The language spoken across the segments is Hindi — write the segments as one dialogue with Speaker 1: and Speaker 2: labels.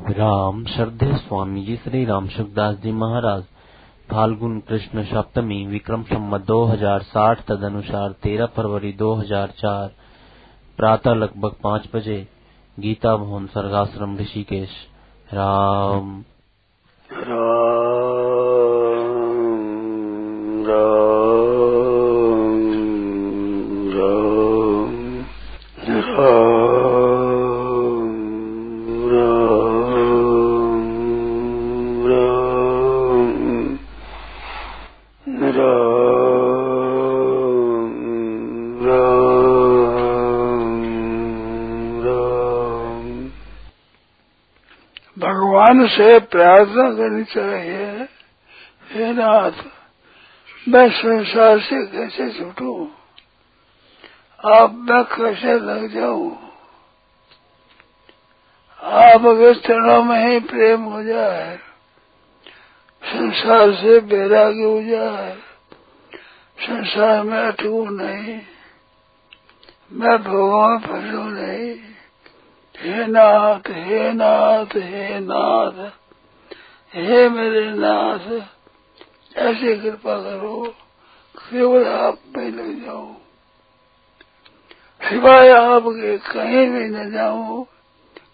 Speaker 1: राम श्रद्धे स्वामी जी, श्री राम सुखदास जी महाराज। फाल्गुन कृष्ण सप्तमी, विक्रम संवत दो हज़ार साठ, तदनुसार तेरह फरवरी दो हज़ार चार, प्रातः लगभग पाँच बजे, गीता भवन सर्गाश्रम ऋषिकेश। राम।
Speaker 2: राम राम राम राम। से प्रार्थना करनी चाहिए। हे नाथ, मैं संसार से कैसे छूटू? आप मैं कैसे लग जाऊँ? आप अगर चरणों में ही प्रेम हो जाए, संसार से बैराग्य हो जाए, संसार में अटकू नहीं, मैं भगवान फंसू नहीं। हे नाथ हे नाथ हे नाथ, हे मेरे नाथ, ऐसी कृपा करो, केवल आप में लग जाऊँ सिवाय आपके कहीं भी न जाऊँ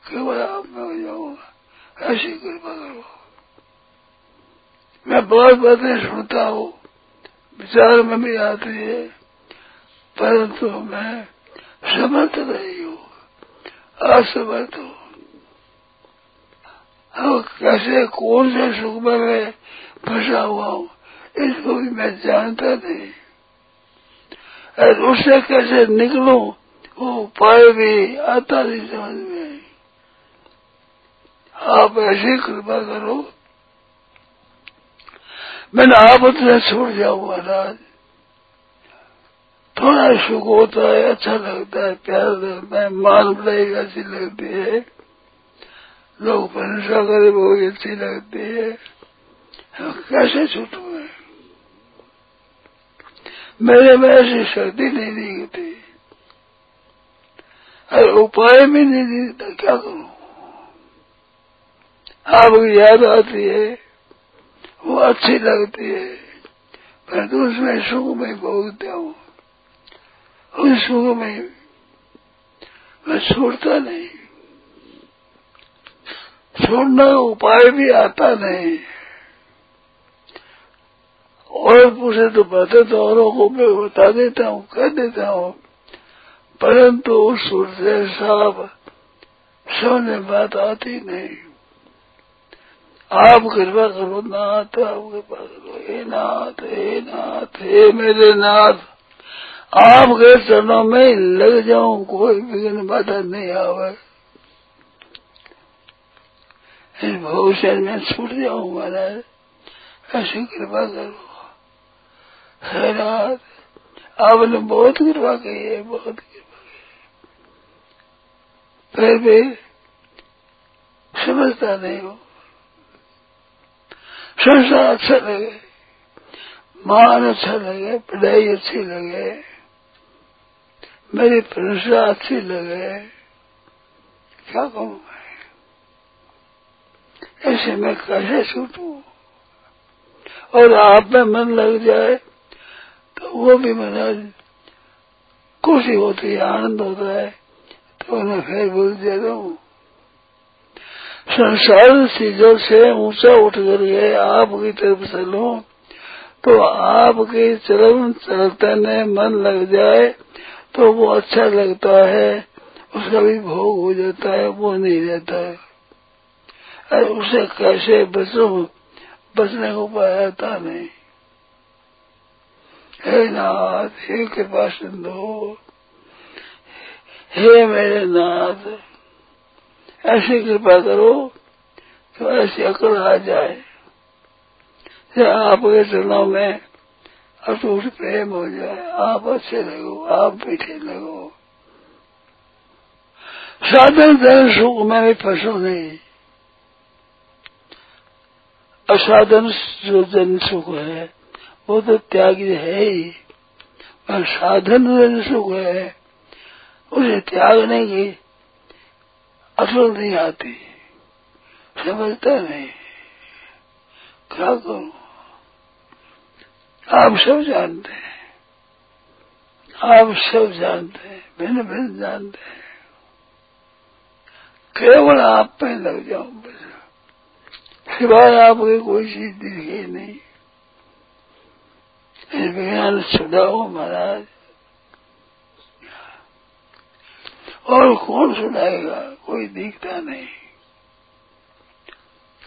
Speaker 2: केवल आप में हो जाऊँगा ऐसी कृपा करो। मैं बहुत बातें सुनता हूँ, विचार में भी आती है, परंतु मैं समर्थ नहीं हूँ। असमर्थ हूँ। अब कैसे कौन से सुख में मैं फंसा हुआ हूँ, इसको भी मैं जानता नहीं। और उससे कैसे निकलू, वो उपाय भी आता नहीं समझ में आप ऐसी कृपा करो मैंने आप उतने छूट जाऊँ महाराज। थोड़ा सुख होता है अच्छा लगता है, प्यार लगता है मान बढ़ाई अच्छी लगती है। लोग प्रशंसा करे वो अच्छी लगती है। कैसे छूटू मैं मेरे में ऐसी शक्ति नहीं दिखती। और उपाय भी नहीं दिखता, क्या करूँ? आपकी याद आती है, वो अच्छी लगती है, परंतु उसमें सुख में भोगता हूँ। उस सुख में मैं छोड़ता नहीं। छोड़ना उपाय भी आता नहीं। और पूछे तो बातें तो औरों को मैं बता देता हूँ, कह देता हूँ। परंतु उस से साहब, सामने बात आती नहीं। आप कृपा करो, नाथ आप कृपा करो हे नाथ हे नाथ, हे मेरे नाथ। आपके चरणों में लग जाऊँ, कोई विघ्न बाधा नहीं आवे। इस भविष्य में छूट जाऊँ महाराज। ऐसी कृपा करो है नाथ आपने बहुत कृपा की है, बहुत कृपा की फिर भी समझता नहीं हो। संसार अच्छा लगे, मान अच्छा लगे पढ़ाई अच्छी लगे। मेरी प्रशंसा अच्छी लगे। क्या कहूँ मैं? ऐसे मैं कैसे छूटू? और आप में मन लग जाए तो वो भी मेरा खुशी होती है आनंद होता है तो मैं फिर बोल देता हूँ। संसार चीज़ों से ऊँचा उठ कर गए आपकी तरफ़ चलो तो आपके चरण चलते मन लग जाए तो वो अच्छा लगता है, उसका भी भोग हो जाता है, वो नहीं रहता है। अरे उसे कैसे बचो बचने को आता नहीं हे नाथ, हे कृपा सिंधु, हे मेरे नाथ, ऐसी कृपा करो तो ऐसी अकल आ जाए। आपके चरणों में अटूट प्रेम हो जाए, आप अच्छे लगो, आप मीठे लगो। साधन धन सुख में भी फंसो नहीं। असाधन जो जन सुख है वो तो त्यागी है ही। और साधन जन सुख है उसे त्यागने की असल नहीं आती। समझता नहीं। क्या करूँ? आप सब जानते हैं। आप सब जानते हैं भिन्न भिन्न जानते हैं। केवल आप पे लग जाऊँ बस। सिवाय आपकी कोई चीज़ दिखी नहीं। इस विज्ञान छुड़ाओ महाराज। और कौन सुनाएगा कोई दिखता नहीं।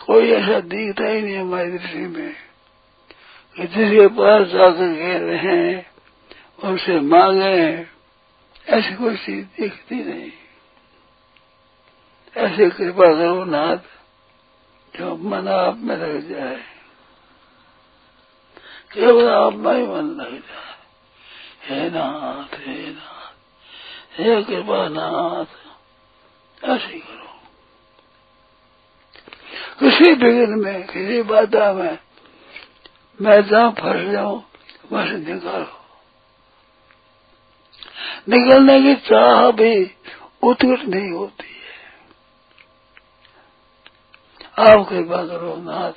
Speaker 2: कोई ऐसा दिखता ही नहीं हमारी दृष्टि में। कि जिसके पास जाकर कह रहे हैं उनसे मांगे, ऐसी कोई चीज़ दिखती नहीं। ऐसे कृपा करो नाथ जो मन आप में लग जाए, केवल आप में ही मन लग जाए। हे नाथ हे नाथ, हे कृपा नाथ ऐसे करो। किसी विघ्न में, किसी बाधा में मैं जहाँ फंस जाऊँ वहाँ से निकालो। निकलने की चाह भी उत्कट नहीं होती है। आप कृपा करो नाथ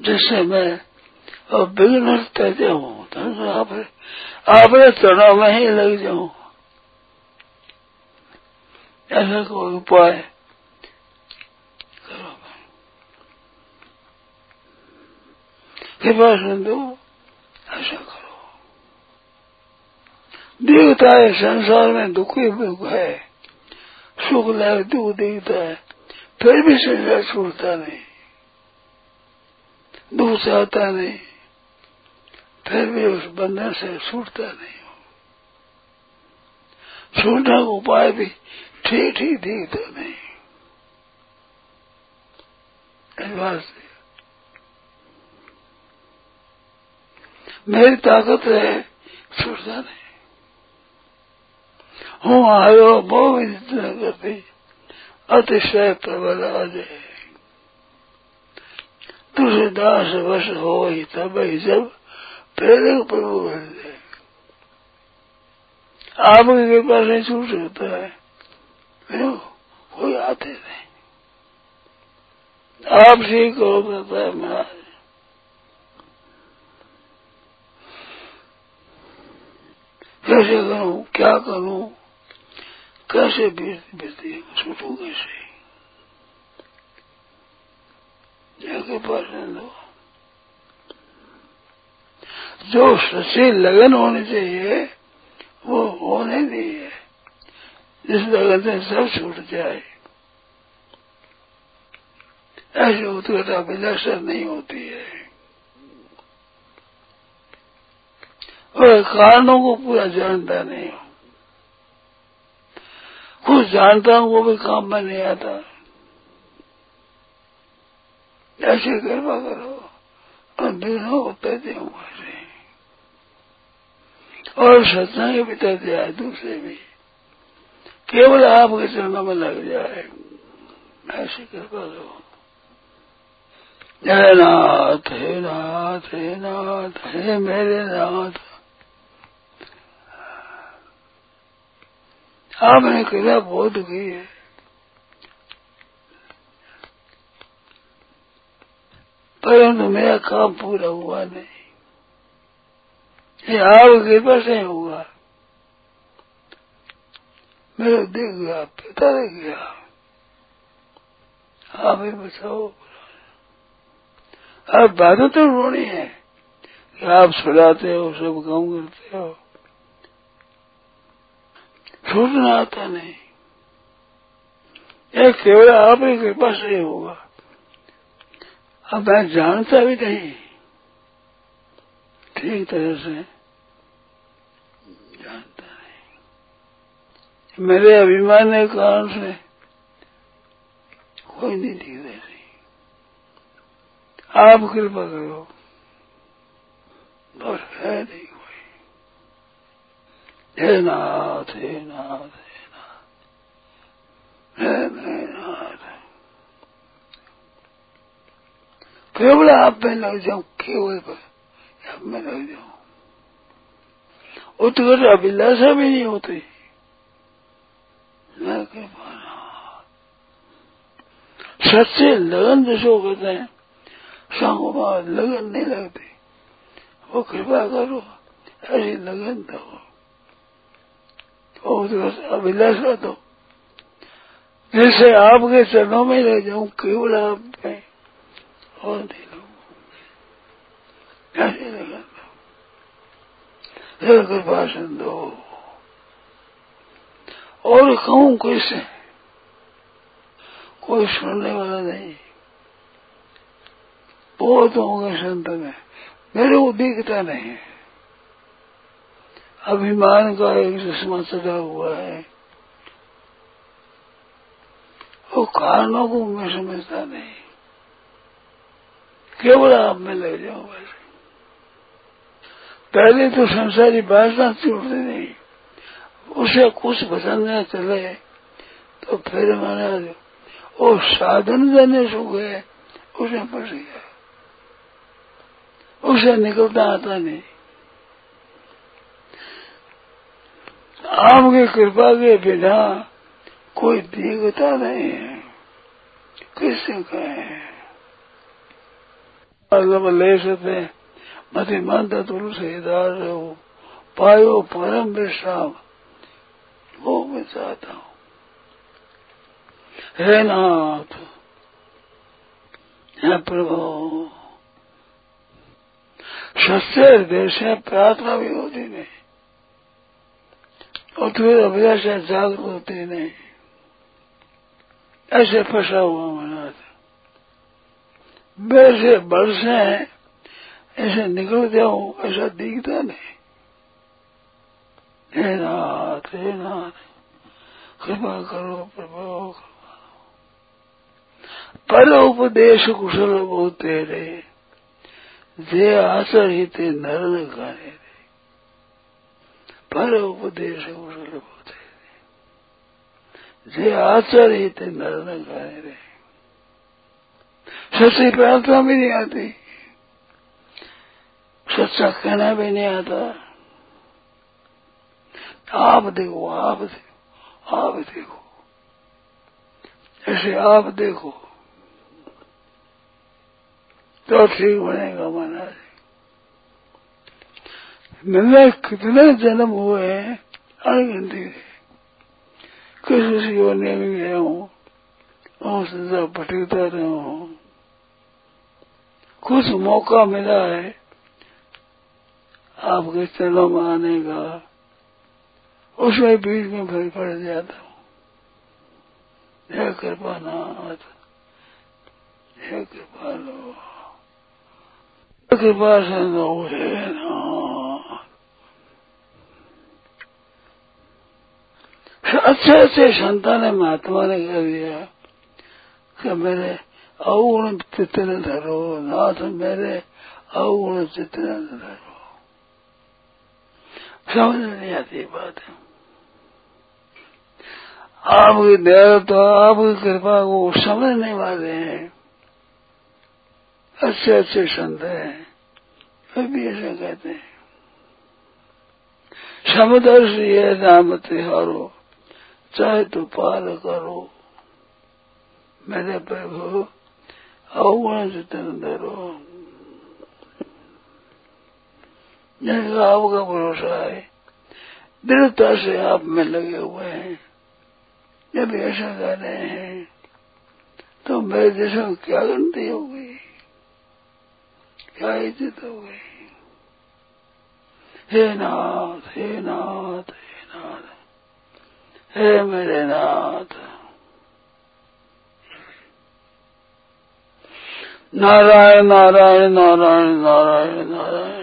Speaker 2: जिससे मैं और विघ्न तय हूँ आप, आपने चरणों में ही लग जाऊँ। ऐसा कोई उपाय करो कृपा दो ऐसा करो दिखता है संसार में दुख ही दुख है सुख लाए दुख दिखता है फिर भी संसार छूटता नहीं दुख चाहता नहीं फिर भी उस बंधन से छूटता नहीं हो छूटने का उपाय भी ठीक ठीक दिखता नहीं बात मेरी ताकत है छूटता नहीं हूँ आयो मोह जितना अतिशय प्रबल आ जाए तुझे दास वश हो ही तब ही जब प्रेरक प्रभु बन जाए। आपकी कृपा से छूट सकता है। क्यों? कोई आते नहीं। आप से कहो करता है, महाराज। कैसे करूँ? क्या करूँ? कैसे बीतती छूटू कैसे कृपा दो। जो सच्ची लगन होनी चाहिए, वो होने नहीं है जिस लगन से सब छूट जाए। ऐसी उत्कटा विलक्षण नहीं होती है। कारणों को पूरा जानता नहीं। हूँ कुछ जानता हूँ, वो भी काम में नहीं आता। ऐसे कृपा करो। और दिनों उत्तर हूँ ऐसे। और सत्संग भी तर जाए दूसरे भी। केवल आपके चरणों में लग जाए। ऐसी कृपा करो। जय नाथ, हे नाथ हे नाथ, हे मेरे नाथ। आपने कृपा बहुत की है। परंतु मेरा काम पूरा हुआ नहीं। ये आप कृपा से हुआ। मेरा देख गया, पिता देख गया। आप ही बचाओ। आप बातें तो रोनी है। कि आप सुलाते हो, सब काम करते हो। छूटना आता नहीं। यह केवल आप ही कृपा से ही होगा। अब मैं जानता भी नहीं। ठीक तरह से जानता नहीं। मेरे अभिमान के कारण से कोई नहीं दिख रही आप कृपा करो। बस है नहीं। हे नाथ हे नाथ हे नाथ हे नाथ केवल आप में लग जाऊँ केवल पर आप में लग जाऊँ उत्कट अभिलाषा भी नहीं होती सच्चे लगन जिसको कहते हैं संगमा लगन नहीं लगती वो कृपा करो ऐसी लगन दो और अभिलाषा दो। जैसे आपके चरणों में रह जाऊँ, केवल आप में और दो कृपा दो। और कहूँ कैसे? कोई सुनने वाला नहीं। बहुत होंगे संत में। मेरे को दिखता नहीं अभिमान का एक चश्मा चढ़ा हुआ है। वो कारणों को मैं समझता नहीं। केवल आप में लग बस। पहले तो संसारी बासना छूटती नहीं। उसे कुछ पसंद न चले। तो फिर मैंने वो साधन देने सुख है, उसे फंस गया। उसे निकलता आता नहीं। आपकी कृपा के बिना कोई दिखता नहीं है। किससे कहे? ले सकते, मति मंद तुलसी दास पायो परम विश्राम, वो मैं चाहता हूँ। हे नाथ, हे प्रभु सच्चे देश है प्रार्थना भी होती नहीं और फिर अभ्यास जागरूक होती नहीं। ऐसे फंसा हुआ मना वैसे बरसे ऐसे निकल जाऊँ, ऐसा दिखता नहीं। हे नाथ हे नाथ, कृपा करो, प्रभु पर उपदेश कुशल बहुत तेरे जे आचरित नर गाने रे पर उपदेश जे आचरित नर गाने रे। सच्ची प्रार्थना भी नहीं आती। सच्चा कहना भी नहीं आता। आप देखो आप देखो आप देखो। ऐसे आप देखो तो ठीक बनेगा महाराज। मैंने कितने जन्म हुए हैं अनगिनती किसी योनि में गया हूँ, और सजा भटकता रहा हूँ। कुछ मौका मिला है, आपके चरणों में आने का, उसमें बीच में भर पड़ जाता हूँ। हे कृपा नाथ हे कृपा लो। कृपा से लो हे अच्छे अच्छे, संतान ने महात्मा ने कह दिया कि मेरे अवगुण चित्त न धरो, नाथ मेरे अवगुण चित्त न धरो। समझ नहीं आती बात। है आपकी दया तो आपकी कृपा को समझने वाले हैं। अच्छे अच्छे संत हैं। भी ऐसे कहते हैं। समदर्श ये नाम तिहारो। चाहे तो पार करो। मेरे प्रभु अवगुण जितन धरो आपका भरोसा है। दृढ़ता से आप में लगे हुए हैं। जब ऐसा कर रहे हैं तो मेरे जैसे क्या गलती हो गई? क्या इज़्ज़त हो गई? हे नाथ हे नाथ हे मेरे नाथ। नारायण नारायण नारायण नारायण नारायण।